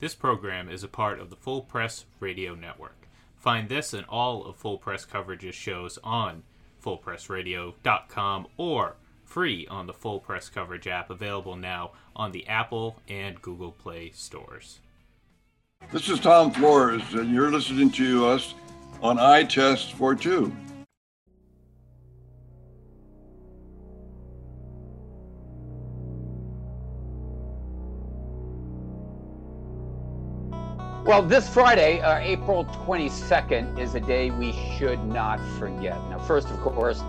This program is a part of the Full Press Radio Network. Find this and all of Full Press Coverage's shows on fullpressradio.com or free on the Full Press Coverage app available now on the Apple and Google Play stores. This is Tom Flores, and you're listening to us on Eye Test for Two. Well, this Friday, uh, April 22nd, is a day we should not forget. Now, first, of course,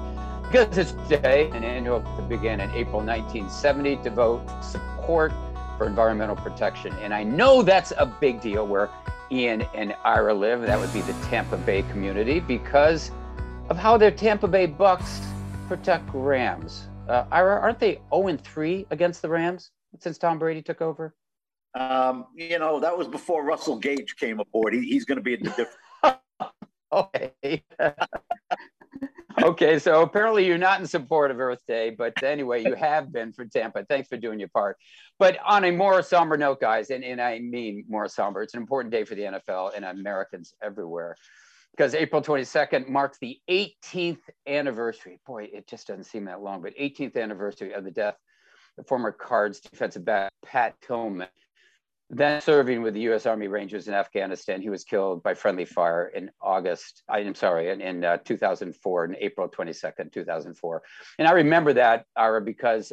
because it's day, an annual to begin in April 1970 to vote support for environmental protection. And I know that's a big deal where Ian and Ira live. That would be the Tampa Bay community because of how their Tampa Bay Bucks protect Rams. Uh, Ira, aren't they 0 3 against the Rams since Tom Brady took over? Um, you know, that was before Russell Gage came aboard. He, he's going to be in the different. okay. okay, so apparently you're not in support of Earth Day, but anyway, you have been for Tampa. Thanks for doing your part. But on a more somber note, guys, and, and I mean more somber, it's an important day for the NFL and Americans everywhere because April 22nd marks the 18th anniversary. Boy, it just doesn't seem that long, but 18th anniversary of the death of former Cards defensive back Pat Tillman then serving with the U.S. Army Rangers in Afghanistan, he was killed by friendly fire in August. I'm sorry, in, in uh, 2004, in April 22nd, 2004. And I remember that, Ira, because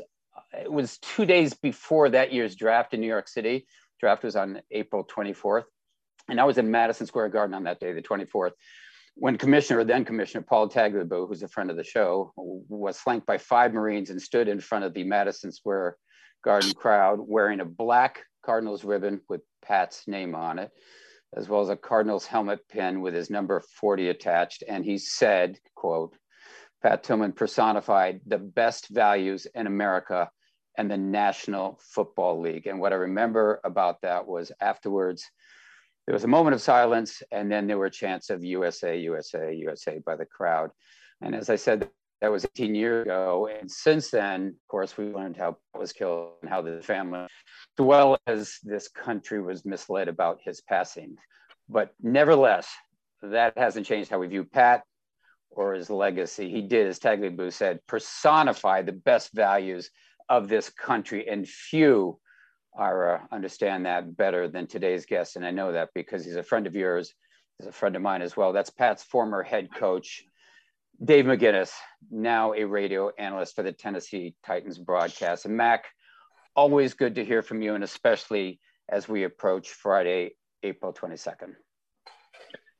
it was two days before that year's draft in New York City. Draft was on April 24th, and I was in Madison Square Garden on that day, the 24th, when Commissioner, then Commissioner Paul Tagliabue, who's a friend of the show, was flanked by five Marines and stood in front of the Madison Square Garden crowd wearing a black Cardinals ribbon with Pat's name on it, as well as a Cardinals helmet pin with his number 40 attached. And he said, quote, Pat Tillman personified the best values in America and the National Football League. And what I remember about that was afterwards, there was a moment of silence, and then there were chants of USA, USA, USA by the crowd. And as I said, that was 18 years ago. And since then, of course, we learned how Pat was killed and how the family, as well as this country, was misled about his passing. But nevertheless, that hasn't changed how we view Pat or his legacy. He did, as Tagliabue said, personify the best values of this country, and few are uh, understand that better than today's guest. And I know that because he's a friend of yours, he's a friend of mine as well. That's Pat's former head coach, Dave McGinnis, now a radio analyst for the Tennessee Titans broadcast. And Mac, always good to hear from you, and especially as we approach Friday, April 22nd.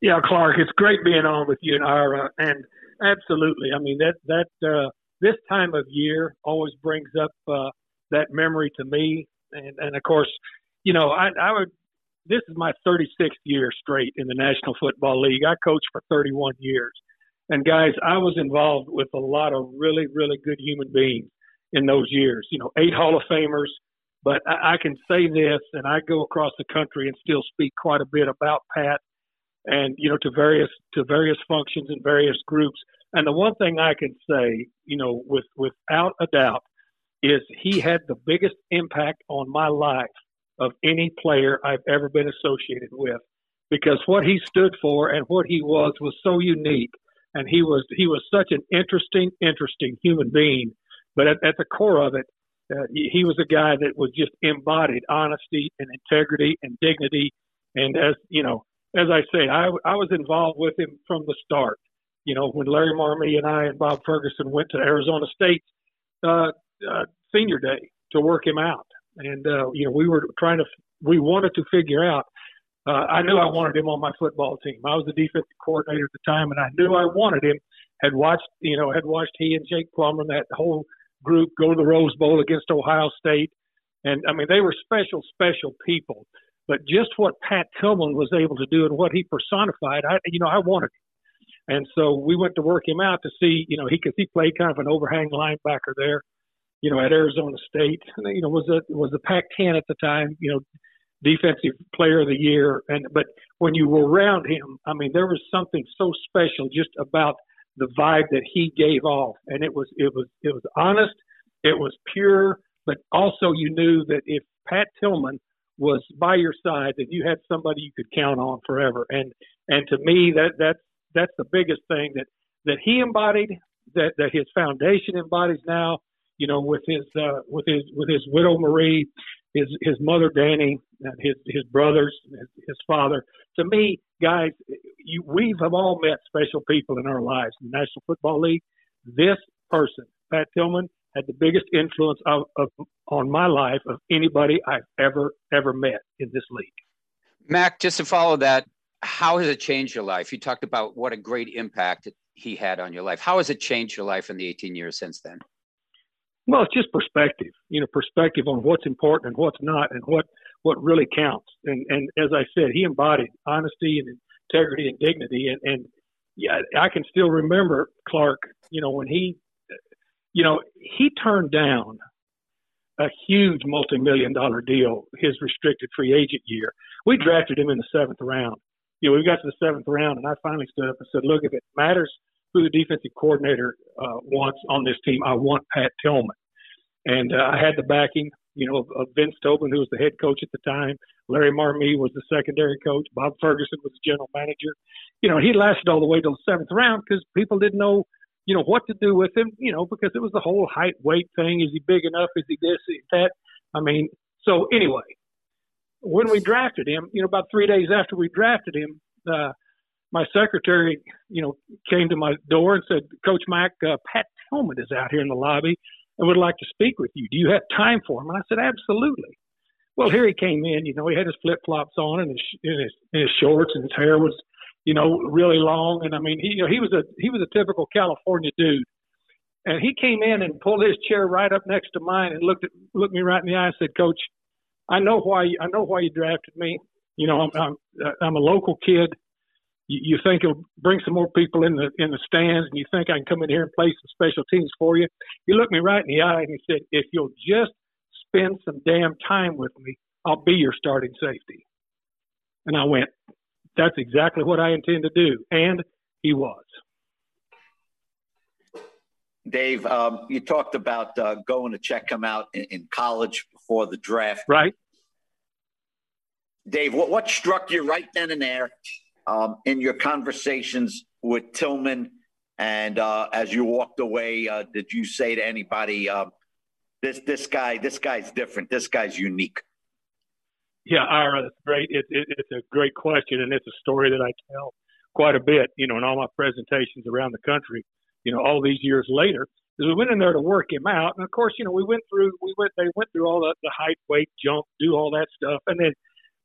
Yeah, Clark, it's great being on with you and Ira. And absolutely, I mean that that uh, this time of year always brings up uh, that memory to me. And, and of course, you know, I, I would. This is my 36th year straight in the National Football League. I coached for 31 years, and guys, I was involved with a lot of really, really good human beings in those years. You know, eight Hall of Famers. But I, I can say this, and I go across the country and still speak quite a bit about Pat, and you know, to various to various functions and various groups. And the one thing I can say, you know, with without a doubt, is he had the biggest impact on my life of any player I've ever been associated with, because what he stood for and what he was was so unique and he was he was such an interesting, interesting human being. But at, at the core of it, uh, he, was a guy that was just embodied honesty and integrity and dignity. And as you know, as I say, I I was involved with him from the start. You know, when Larry Marmie and I and Bob Ferguson went to Arizona State uh, uh, senior day to work him out, and uh, you know, we were trying to we wanted to figure out uh, I knew I wanted him on my football team. I was the defensive coordinator at the time, and I knew I wanted him. Had watched, you know, had watched he and Jake Plummer and that whole group go to the Rose Bowl against Ohio State, and I mean they were special, special people. But just what Pat Tillman was able to do and what he personified, I, you know, I wanted him. And so we went to work him out to see, you know, he because he played kind of an overhang linebacker there, you know, at Arizona State. And, you know, was a was a Pac-10 at the time. You know, defensive player of the year. And but when you were around him, I mean, there was something so special just about the vibe that he gave off, and it was it was it was honest, it was pure, but also you knew that if Pat Tillman was by your side, that you had somebody you could count on forever. And and to me, that that's that's the biggest thing that that he embodied, that that his foundation embodies now. You know, with his uh, with his with his widow Marie, his his mother Dannie, his his brothers, his, his father. To me, guys, you we have all met special people in our lives in the National Football League. This person, Pat Tillman, had the biggest influence of, of, on my life of anybody I've ever ever met in this league. Mac, just to follow that, how has it changed your life? You talked about what a great impact he had on your life. How has it changed your life in the 18 years since then? Well, it's just perspective, you know, perspective on what's important and what's not, and what what really counts. And and as I said, he embodied honesty and integrity and dignity. And and yeah, I can still remember Clark. You know, when he, you know, he turned down a huge multi-million dollar deal his restricted free agent year. We drafted him in the seventh round. You know, we got to the seventh round, and I finally stood up and said, "Look, if it matters who the defensive coordinator uh, wants on this team. I want Pat Tillman. And uh, I had the backing, you know, of, of Vince Tobin, who was the head coach at the time. Larry Marmie was the secondary coach. Bob Ferguson was the general manager. You know, he lasted all the way to the seventh round because people didn't know, you know, what to do with him, you know, because it was the whole height, weight thing. Is he big enough? Is he this, is that? I mean, so anyway, when we drafted him, you know, about three days after we drafted him, uh, my secretary, you know, came to my door and said, Coach Mac, uh, Pat Tillman is out here in the lobby and would like to speak with you. Do you have time for him? And I said, absolutely. Well, here he came in. You know, he had his flip flops on and his, and his and his shorts, and his hair was, you know, really long. And I mean, he you know, he was a he was a typical California dude. And he came in and pulled his chair right up next to mine and looked at looked me right in the eye and said, "Coach, I know why you, I know why you drafted me. You know, I'm I'm I'm a local kid you, you think it'll bring some more people in the in the stands, and you think I can come in here and play some special teams for you. He looked me right in the eye and he said, "If you'll just spend some damn time with me, I'll be your starting safety." And I went, "That's exactly what I intend to do," and he was. Dave, um, you talked about uh, going to check him out in, in, college before the draft. Right. Dave, what, what struck you right then and there um, in your conversations with Tillman, and uh, as you walked away, uh, did you say to anybody, uh, "This this guy, this guy's different. This guy's unique"? Yeah, Ira, that's great. It, it, it's a great question, and it's a story that I tell quite a bit. You know, in all my presentations around the country. You know, all these years later, we went in there to work him out, and of course, you know, we went through, we went, they went through all the, the height, weight, jump, do all that stuff, and then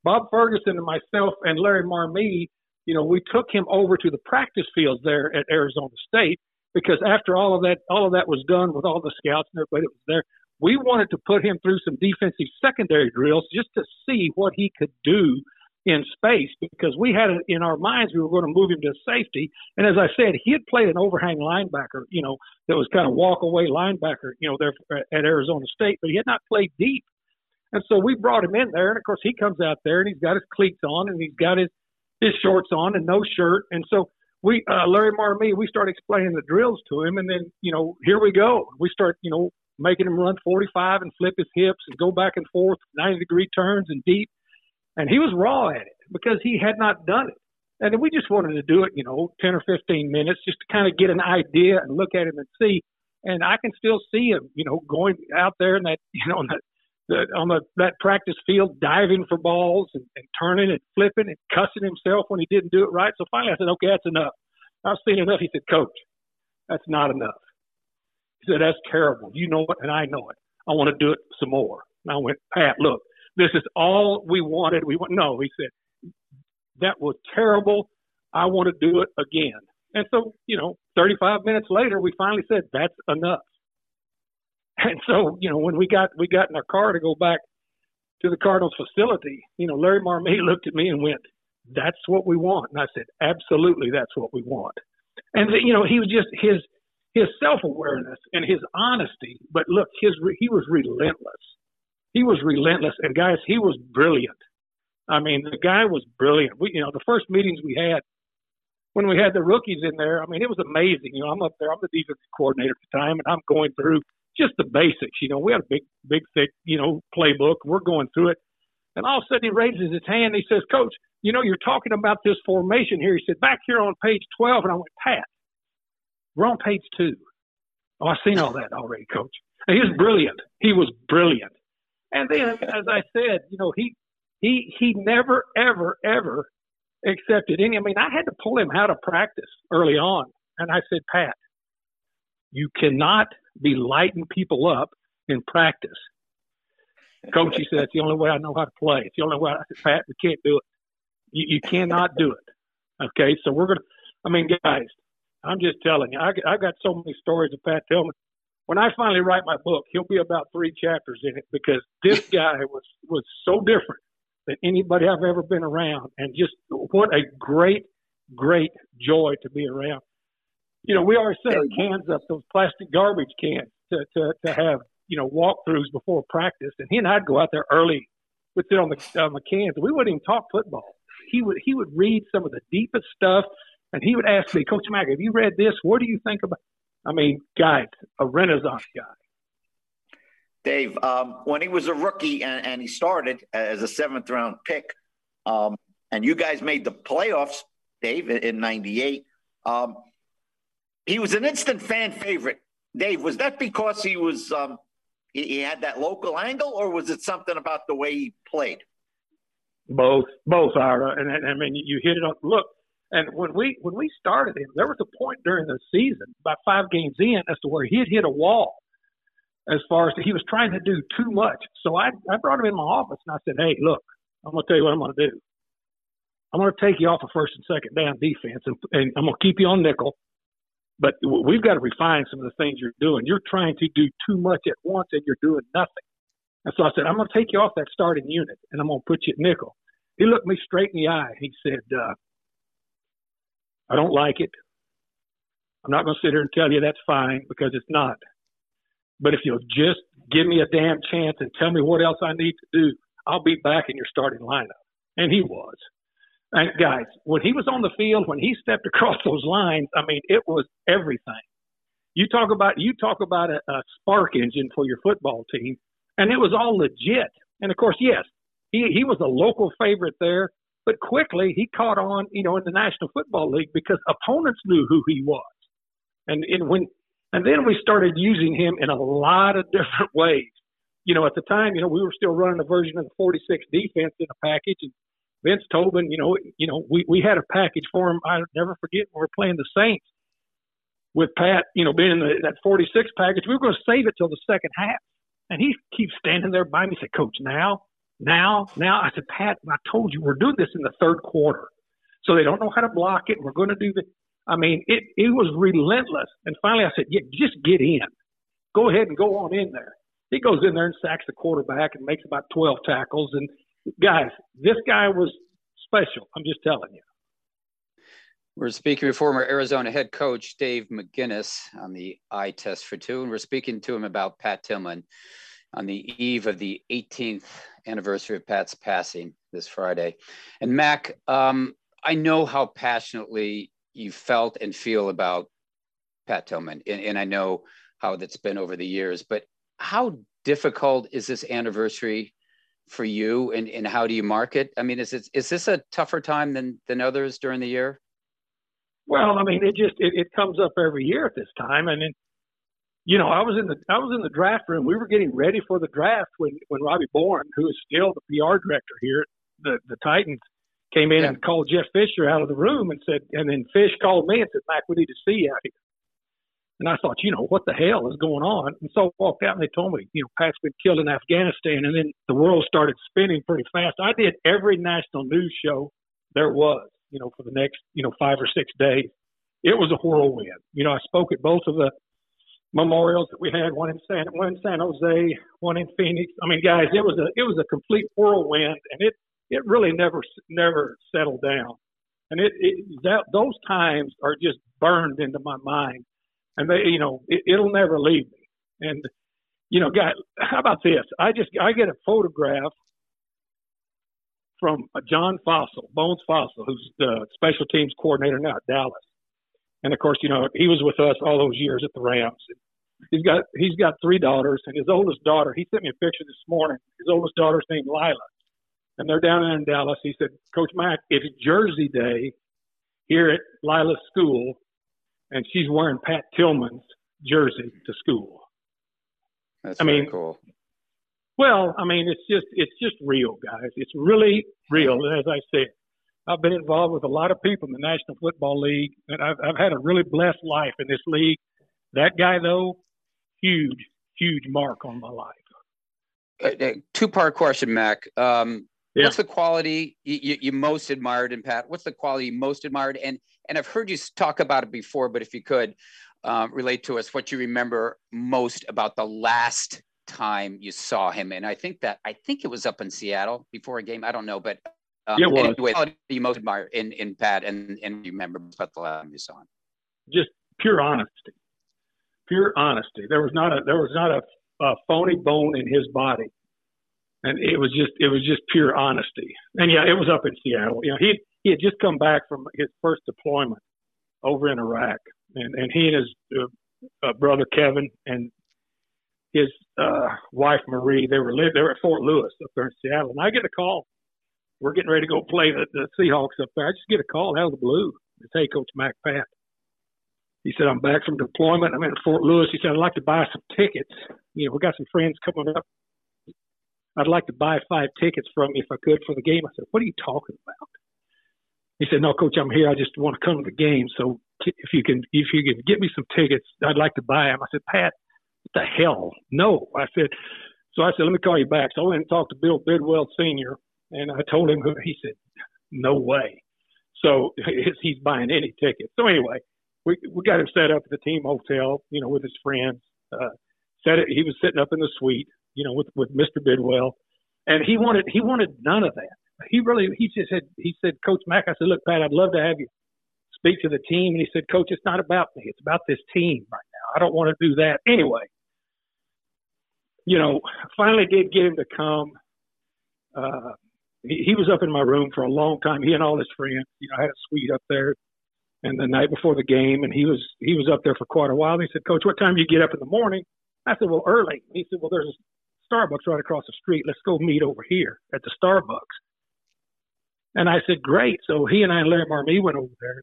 Bob Ferguson and myself and Larry Marmie you know, we took him over to the practice fields there at Arizona State because after all of that, all of that was done with all the scouts and everybody that was there, we wanted to put him through some defensive secondary drills just to see what he could do in space because we had it in our minds we were going to move him to safety. And as I said, he had played an overhang linebacker, you know, that was kind of walk away linebacker, you know, there at Arizona State, but he had not played deep. And so we brought him in there, and of course he comes out there and he's got his cleats on and he's got his his shorts on and no shirt. And so we, uh, Larry Marmie, we start explaining the drills to him. And then, you know, here we go. We start, you know, making him run 45 and flip his hips and go back and forth, 90 degree turns and deep. And he was raw at it because he had not done it. And we just wanted to do it, you know, 10 or 15 minutes just to kind of get an idea and look at him and see. And I can still see him, you know, going out there in that, you know, in that the, on the, that practice field diving for balls and, and turning and flipping and cussing himself when he didn't do it right. So finally I said, okay, that's enough. I've seen enough. He said, coach, that's not enough. He said, that's terrible. You know it and I know it. I want to do it some more. And I went, Pat, look, this is all we wanted. We want, no, he said, that was terrible. I want to do it again. And so, you know, 35 minutes later, we finally said, that's enough. And so, you know, when we got we got in our car to go back to the Cardinals facility, you know, Larry Marmie looked at me and went, "That's what we want." And I said, "Absolutely, that's what we want." And you know, he was just his his self awareness and his honesty. But look, his he was relentless. He was relentless, and guys, he was brilliant. I mean, the guy was brilliant. We, you know, the first meetings we had when we had the rookies in there, I mean, it was amazing. You know, I'm up there, I'm the defensive coordinator at the time, and I'm going through just the basics. You know, we had a big, big, thick, you know, playbook. We're going through it. And all of a sudden he raises his hand and he says, Coach, you know, you're talking about this formation here. He said, back here on page 12. And I went, Pat, we're on page two. Oh, I've seen all that already, Coach. And he was brilliant. He was brilliant. And then, as I said, you know, he he he never ever ever accepted any. I mean, I had to pull him out of practice early on, and I said, Pat, you cannot be lighting people up in practice. Coach, he said, it's the only way I know how to play. It's the only way. I said, Pat, we can't do it. You, you cannot do it. Okay, so we're gonna. I mean, guys, I'm just telling you, I, I got so many stories of Pat Tillman. When I finally write my book, he'll be about three chapters in it because this guy was was so different than anybody I've ever been around, and just what a great, great joy to be around. You know, we always set our cans up, those plastic garbage cans, to to, to have you know walkthroughs before practice, and he and I'd go out there early, would sit on the on the cans. We wouldn't even talk football. He would he would read some of the deepest stuff and he would ask me, Coach Mack, have you read this? What do you think about? I mean, guys, a Renaissance guy. Dave, um, when he was a rookie and, and, he started as a seventh round pick, um, and you guys made the playoffs, Dave, in '98. Um, he was an instant fan favorite. Dave, was that because he was um, he, he, had that local angle, or was it something about the way he played? Both, both, Ira. And, and I mean, you hit it on. Look, and when we when we started him, there was a point during the season, about five games in, as to where he had hit a wall. As far as he was trying to do too much, so I I brought him in my office and I said, "Hey, look, I'm gonna tell you what I'm gonna do. I'm gonna take you off of first and second down defense, and, and I'm gonna keep you on nickel. But we've got to refine some of the things you're doing. You're trying to do too much at once, and you're doing nothing. And so I said, I'm gonna take you off that starting unit, and I'm gonna put you at nickel. He looked me straight in the eye. He said, uh, I don't like it. I'm not going to sit here and tell you that's fine because it's not. But if you'll just give me a damn chance and tell me what else I need to do, I'll be back in your starting lineup. And he was. And guys, when he was on the field, when he stepped across those lines, I mean, it was everything. You talk about you talk about a, a spark engine for your football team, and it was all legit. And of course, yes, he he was a local favorite there. But quickly he caught on, you know, in the National Football League because opponents knew who he was. And, and when and then we started using him in a lot of different ways. You know, at the time, you know, we were still running a version of the 46 defense in a package, and Vince Tobin, you know, you know, we we had a package for him. I never forget we were playing the Saints with Pat, you know, being in the, that 46 package. We were going to save it till the second half, and he keeps standing there by me. He Said, "Coach, now now, now I said, Pat, I told you we're doing this in the third quarter. So they don't know how to block it. We're going to do the, I mean, it, it was relentless. And finally I said, yeah, just get in. Go ahead and go on in there. He goes in there and sacks the quarterback and makes about 12 tackles. And guys, this guy was special. I'm just telling you. We're speaking with former Arizona head coach Dave McGinnis on the eye test for two, and we're speaking to him about Pat Tillman on the eve of the 18th anniversary of Pat's passing this Friday. And Mac, um, I know how passionately you felt and feel about Pat Tillman, and, and I know how that's been over the years. But how difficult is this anniversary for you, and, and how do you market? I mean, is it is this a tougher time than than others during the year? Well, I mean, it just it, it comes up every year at this time, and then you know, I was in the I was in the draft room. We were getting ready for the draft when when Robbie Bohren, who is still the PR director here, the the Titans, came in yeah. and called Jeff Fisher out of the room and said, and then Fish called me and said, Mac, we need to see you out here. And I thought, you know, what the hell is going on? And so I walked out and they told me, you know, Pat's been killed in Afghanistan. And then the world started spinning pretty fast. I did every national news show there was, you know, for the next, you know, five or six days. It was a whirlwind. You know, I spoke at both of the memorials that we had, one in San one in San Jose, one in Phoenix. I mean, guys, it was a it was a complete whirlwind, and it it really never never settled down. And it, it that those times are just burned into my mind, and they you know it, it'll never leave me. And you know, guys, how about this? I just I get a photograph from John Fassel, Bones Fassel, who's the special teams coordinator now at Dallas. And of course, you know, he was with us all those years at the Rams. He's got he's got three daughters, and his oldest daughter. He sent me a picture this morning. His oldest daughter's named Lila, and they're down there in Dallas. He said, Coach Mack, it's Jersey Day here at Lila's school, and she's wearing Pat Tillman's jersey to school. That's I mean, cool. Well, I mean, it's just it's just real, guys. It's really real. And as I said, I've been involved with a lot of people in the National Football League, and I've I've had a really blessed life in this league. That guy, though, huge, huge mark on my life. Uh, uh Two part question, Mac. Um, yeah. What's the quality you, you, most admired in Pat? What's the quality you most admired? And and I've heard you talk about it before, but if you could uh, relate to us what you remember most about the last time you saw him. And I think that I think it was up in Seattle before a game. I don't know, but um, yeah, well, anyway, what you most admire in in Pat and and you remember about the last time you saw him? Just pure honesty, pure honesty. There was not a there was not a, a phony bone in his body and it was just it was just pure honesty. And yeah, it was up in Seattle. You know, he he had just come back from his first deployment over in Iraq, and and he and his uh, uh, brother Kevin and his uh, wife Marie they were live they were at Fort Lewis up there in Seattle, and I get a call. We're getting ready to go play the, the Seahawks up there. I just get a call out of the blue. It's hey, Coach Mac Pat. He said, I'm back from deployment. I'm in Fort Lewis. He said, I'd like to buy some tickets. You know, we got some friends coming up I'd like to buy five tickets from you if I could for the game. I said, What are you talking about? He said, No, coach, I'm here. I just want to come to the game. So if you can, if you can get me some tickets, I'd like to buy them. I said, Pat, what the hell? No. I said, so I said, let me call you back. So I went and talked to Bill Bidwell Sr. and I told him, he said, no way. So he's buying any ticket. So anyway, we we got him set up at the team hotel, you know, with his friends. Uh, set it. He was sitting up in the suite you know, with with Mr. Bidwell, and he wanted he wanted none of that. He really he just said he said, Coach Mack, I said, look, Pat, I'd love to have you speak to the team, and he said, Coach, it's not about me, it's about this team right now. I don't want to do that anyway. You know, finally did get him to come. Uh, he, he was up in my room for a long time. He and all his friends. You know, I had a suite up there and the night before the game, and he was he was up there for quite a while. He said, "Coach, what time do you get up in the morning?" I said, "Well, early." He said, "Well, there's a Starbucks right across the street. Let's go meet over here at the Starbucks. And I said, great. So he and I and Larry Marmie went over there.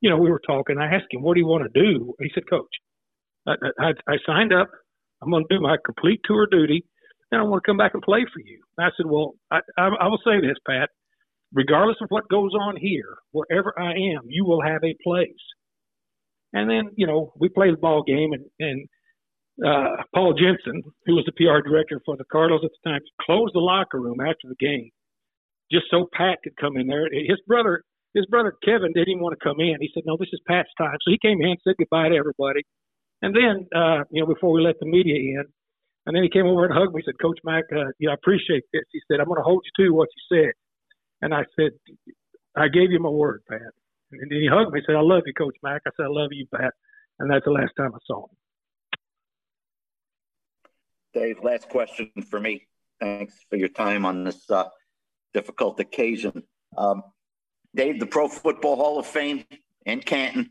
You know, we were talking. I asked him, what do you want to do? He said, coach, I, I, I signed up. I'm going to do my complete tour duty. And I want to come back and play for you. I said, well, I, I, I will say this, Pat. Regardless of what goes on here, wherever I am, you will have a place. And then, you know, we played the ball game and, and uh, Paul Jensen, who was the PR director for the Cardinals at the time, closed the locker room after the game just so Pat could come in there. His brother, his brother Kevin, didn't even want to come in. He said, "No, this is Pat's time." So he came in, and said goodbye to everybody, and then uh, you know before we let the media in, and then he came over and hugged me. He said, "Coach Mack, uh, you know, I appreciate this." He said, "I'm going to hold you to what you said," and I said, "I gave you my word, Pat." And then he hugged me. He said, "I love you, Coach Mack." I said, "I love you, Pat," and that's the last time I saw him. Dave, last question for me. Thanks for your time on this uh, difficult occasion. Um, Dave, the Pro Football Hall of Fame in Canton,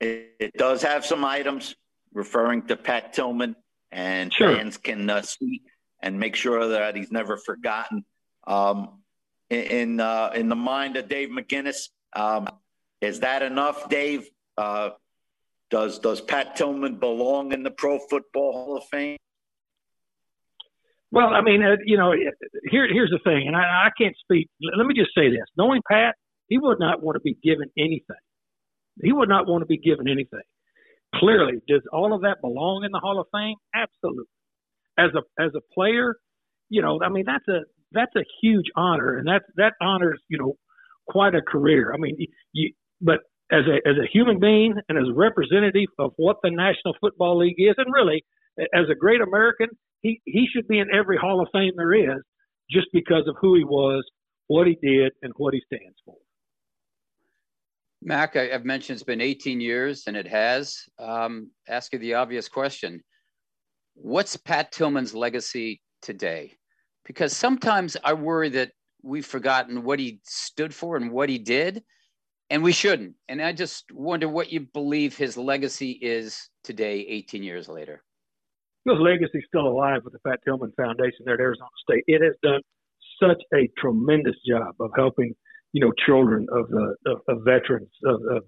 it, it does have some items referring to Pat Tillman, and sure. fans can uh, see and make sure that he's never forgotten. Um, in uh, in the mind of Dave McGinnis, um, is that enough, Dave? Uh, does does Pat Tillman belong in the Pro Football Hall of Fame? Well, I mean, uh, you know, here here's the thing, and I, I can't speak. Let me just say this: knowing Pat, he would not want to be given anything. He would not want to be given anything. Clearly, does all of that belong in the Hall of Fame? Absolutely. As a as a player, you know, I mean, that's a that's a huge honor, and that that honors you know quite a career. I mean, you but as a as a human being and as a representative of what the National Football League is, and really as a great American, he he should be in every Hall of Fame there is, just because of who he was, what he did, and what he stands for. Mac, I, have mentioned it's been 18 years, and it has. Um, ask you the obvious question: What's Pat Tillman's legacy today? Because sometimes I worry that we've forgotten what he stood for and what he did, and we shouldn't. And I just wonder what you believe his legacy is today, 18 years later his legacy's still alive with the Pat Tillman Foundation there at Arizona State. It has done such a tremendous job of helping, you know, children of the of, of veterans of, of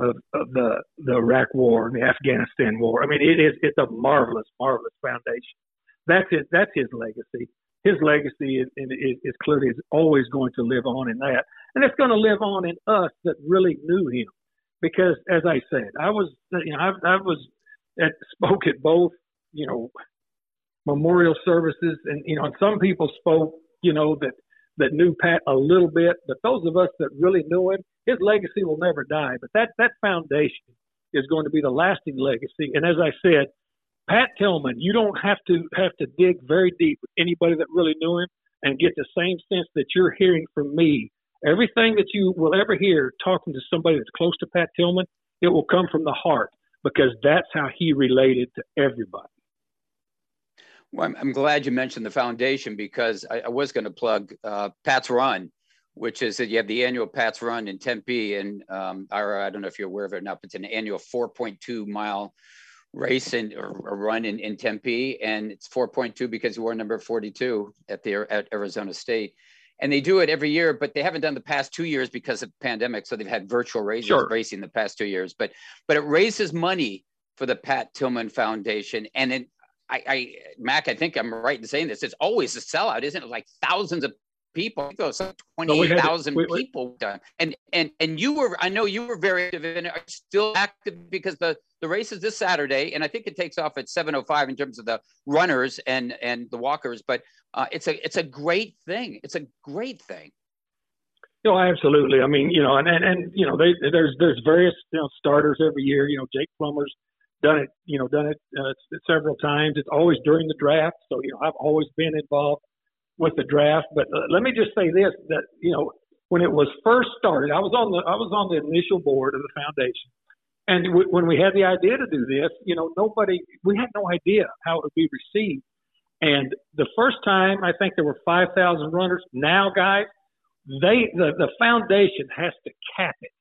of, of the the Iraq War and the Afghanistan War. I mean, it is it's a marvelous, marvelous foundation. That's his that's his legacy. His legacy is, is, is clearly is always going to live on in that, and it's going to live on in us that really knew him. Because, as I said, I was you know I, I was at spoke at both you know memorial services, and you know, and some people spoke you know that that knew Pat a little bit, but those of us that really knew him, his legacy will never die. But that that foundation is going to be the lasting legacy. And as I said, Pat Tillman, you don't have to have to dig very deep with anybody that really knew him and get the same sense that you're hearing from me. Everything that you will ever hear talking to somebody that's close to Pat Tillman, it will come from the heart because that's how he related to everybody. Well, I'm, glad you mentioned the foundation because I, I was going to plug uh, Pat's Run, which is that you have the annual Pat's Run in Tempe, and um, I don't know if you're aware of it or not, but it's an annual 4.2 mile race and run in, in Tempe, and it's 4.2 because you were number 42 at the at Arizona State. And they do it every year, but they haven't done the past two years because of pandemic. So they've had virtual races sure. racing the past two years. But but it raises money for the Pat Tillman Foundation, and it, I, I Mac, I think I'm right in saying this. It's always a sellout, isn't it? Like thousands of people. like twenty thousand no, people done. And and and you were, I know you were very active and are still active because the the race is this Saturday, and I think it takes off at seven oh five in terms of the runners and and the walkers. But uh, it's a it's a great thing. It's a great thing. You know, absolutely. I mean, you know, and and, and you know, they, there's there's various you know starters every year. You know, Jake Plummer's done it, you know, done it uh, several times. It's always during the draft, so you know I've always been involved with the draft. But uh, let me just say this: that you know, when it was first started, I was on the I was on the initial board of the foundation, and w- when we had the idea to do this, you know, nobody we had no idea how it would be received. And the first time, I think there were five thousand runners. Now, guys, they the the foundation has to cap it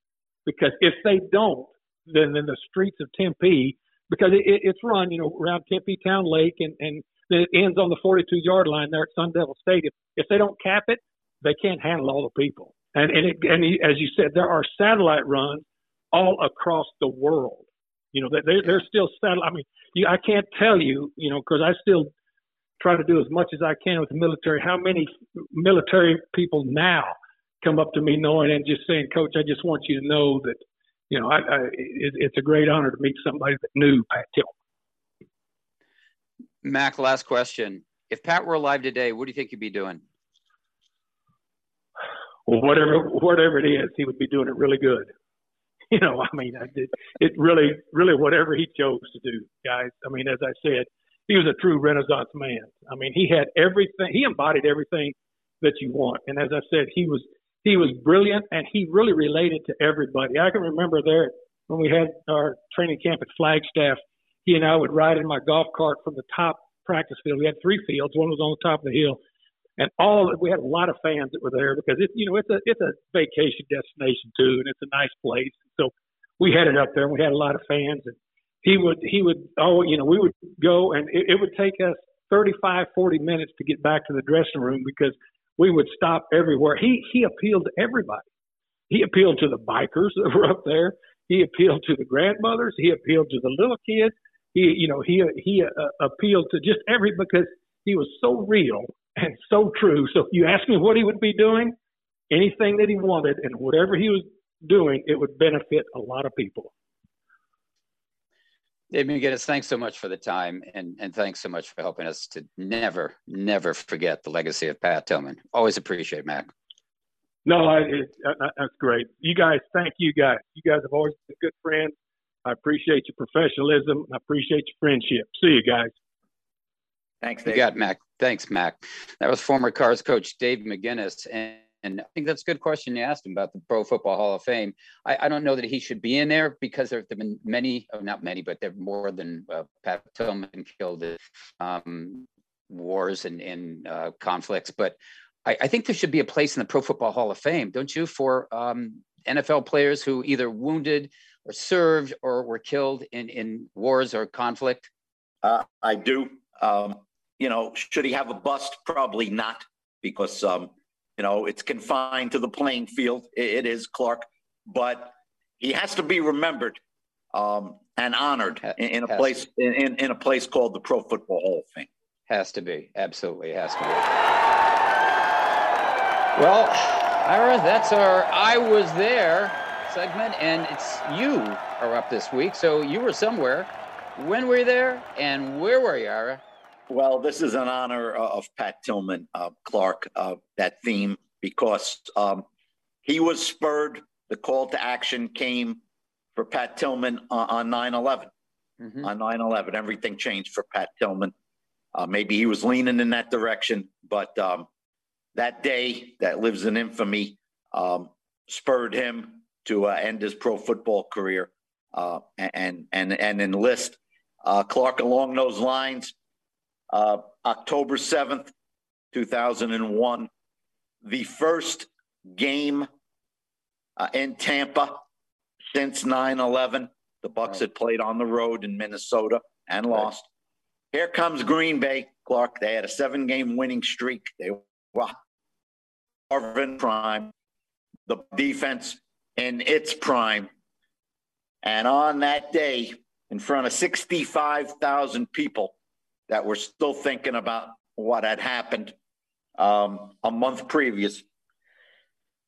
because if they don't, then in the streets of Tempe because it, it's run, you know, around Tempe Town Lake and, and then it ends on the 42 yard line there at Sun Devil Stadium. If they don't cap it, they can't handle all the people. And, and, it, and as you said, there are satellite runs all across the world. You know, they're, they're still satellite. I mean, you, I can't tell you, you know, because I still try to do as much as I can with the military. How many military people now come up to me knowing and just saying, Coach, I just want you to know that you know, I, I, it, it's a great honor to meet somebody that knew Pat Tillman. Mac, last question. If Pat were alive today, what do you think he'd be doing? Well, whatever whatever it is, he would be doing it really good. You know, I mean, I did, it really, really whatever he chose to do, guys. I mean, as I said, he was a true Renaissance man. I mean, he had everything. He embodied everything that you want. And as I said, he was he was brilliant and he really related to everybody. I can remember there when we had our training camp at Flagstaff, he and I would ride in my golf cart from the top practice field. We had three fields. One was on the top of the hill. And all we had a lot of fans that were there because it's you know it's a it's a vacation destination too, and it's a nice place. So we had it up there, and we had a lot of fans. And he would he would oh you know we would go, and it, it would take us 35, 40 minutes to get back to the dressing room because we would stop everywhere. He he appealed to everybody. He appealed to the bikers that were up there. He appealed to the grandmothers. He appealed to the little kids. He you know he he uh, appealed to just every because he was so real and so true. So if you ask me what he would be doing, anything that he wanted and whatever he was doing, it would benefit a lot of people. Dave McGinnis, thanks so much for the time and, and thanks so much for helping us to never, never forget the legacy of Pat Tillman. Always appreciate it, Mac. No, I, it, uh, uh, that's great. You guys, thank you guys. You guys have always been good friends. I appreciate your professionalism. I appreciate your friendship. See you guys. Thanks, Dave. You got Mac. Thanks, Mac. That was former Cars coach Dave McGinnis. And and I think that's a good question you asked him about the Pro Football Hall of Fame. I, I don't know that he should be in there because there have been many, oh, not many, but there are more than uh, Pat Tillman killed um, wars and, and uh, conflicts. But I, I, think there should be a place in the Pro Football Hall of Fame, don't you, for um, NFL players who either wounded or served or were killed in, in wars or conflict? Uh, I do. Um, you know, should he have a bust? Probably not. because um, you know it's confined to the playing field. it, it is Clark, but he has to be remembered um, and honored in, in a Has place in, in a place called the Pro Football Hall of Fame. Has to be. Absolutely has to be. Well, Ira, that's our I Was There segment, and it's you are up this week. So you were somewhere. When were you there, and where were you, Ira? Well, this is in honor uh, of Pat Tillman, uh, Clark, uh, that theme, because um, he was spurred. The call to action came for Pat Tillman on, on 9-11. Mhm. On 9-11, everything changed for Pat Tillman. Uh, maybe he was leaning in that direction, but um, that day that lives in infamy um, spurred him to uh, end his pro football career uh, and and and enlist uh, Clark along those lines. Uh, October seventh, two thousand and one, the first game uh, in Tampa since 9-11. The Bucks had played on the road in Minnesota and lost. Here comes Green Bay, Clark. They had a seven-game winning streak. They were Marvin prime, the defense in its prime. And on that day, in front of 65,000 people that were still thinking about what had happened um, a month previous,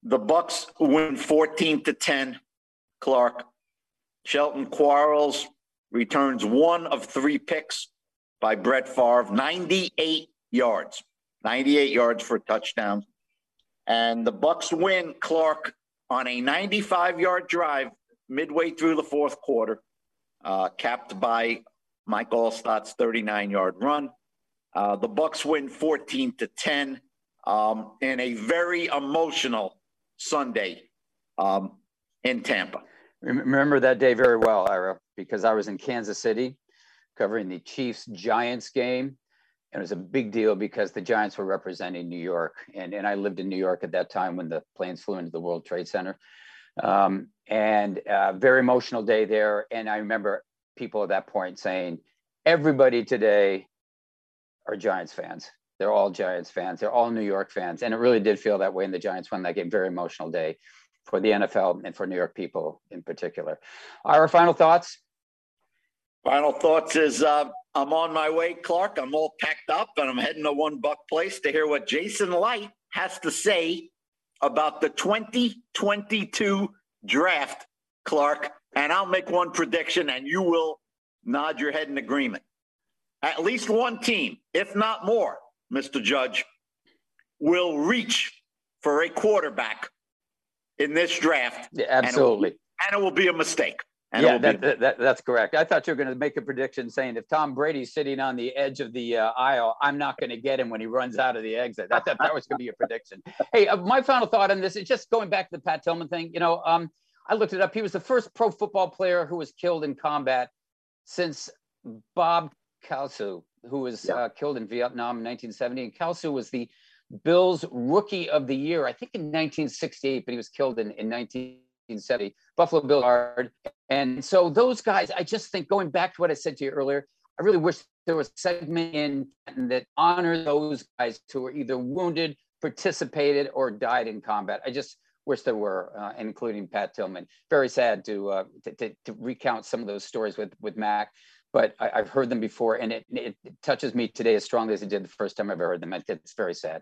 the Bucks win 14 to 10. Clark, Shelton Quarles returns one of three picks by Brett Favre, 98 yards, 98 yards for a touchdown. And the Bucks win Clark on a 95 yard drive midway through the fourth quarter, uh, capped by Mike Alstott's 39 yard run. Uh, the Bucks win 14 to 10 um, in a very emotional Sunday um, in Tampa. Remember that day very well, Ira, because I was in Kansas City covering the Chiefs Giants game. And it was a big deal because the Giants were representing New York. And, and I lived in New York at that time when the planes flew into the World Trade Center. Um, and uh, very emotional day there. And I remember people at that point saying, everybody today are Giants fans. They're all Giants fans. They're all New York fans. And it really did feel that way. And the Giants won that game. Very emotional day for the NFL and for New York people in particular. Our final thoughts. Final thoughts is uh, I'm on my way, Clark. I'm all packed up and I'm heading to One Buck Place to hear what Jason Licht has to say about the 2022 draft, Clark. And I'll make one prediction and you will nod your head in agreement. At least one team, if not more, Mr. Judge, will reach for a quarterback in this draft, Yeah, absolutely. and it will be a mistake. And yeah, that, be, that, that- that's correct. I thought you were going to make a prediction saying if Tom Brady's sitting on the edge of the uh, aisle, I'm not going to get him when he runs out of the exit. That, that, that was going to be a prediction. Hey, uh, my final thought on this is just going back to the Pat Tillman thing. You know, um, I looked it up. He was the first pro football player who was killed in combat since Bob Kalsu, who was Yeah. uh, killed in Vietnam in 1970. And Kalsu was the Bills Rookie of the Year, I think in 1968, but he was killed in, in 1970. Buffalo Bill Guard. And so those guys, I just think going back to what I said to you earlier, I really wish there was a segment in that honored those guys who were either wounded, participated, or died in combat. I just wish there were, uh, including Pat Tillman. Very sad to, uh, to, to, to recount some of those stories with, with Mac, but I, I've heard them before and it, it, touches me today as strongly as it did the first time I ever heard them. It- It's very sad.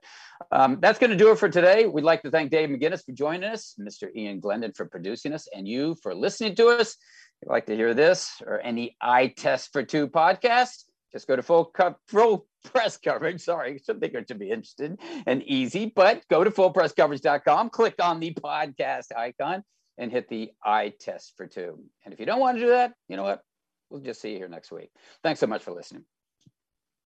Um, that's going to do it for today. We'd like to thank Dave McGinnis for joining us, Mr. Ian Glendon for producing us, and you for listening to us. If you'd like to hear this or any eye test for two podcasts, just go to full, co- full press coverage. Sorry, some think should be interested and easy, but go to fullpresscoverage.com, click on the podcast icon, and hit the eye test for two. And if you don't want to do that, you know what? We'll just see you here next week. Thanks so much for listening.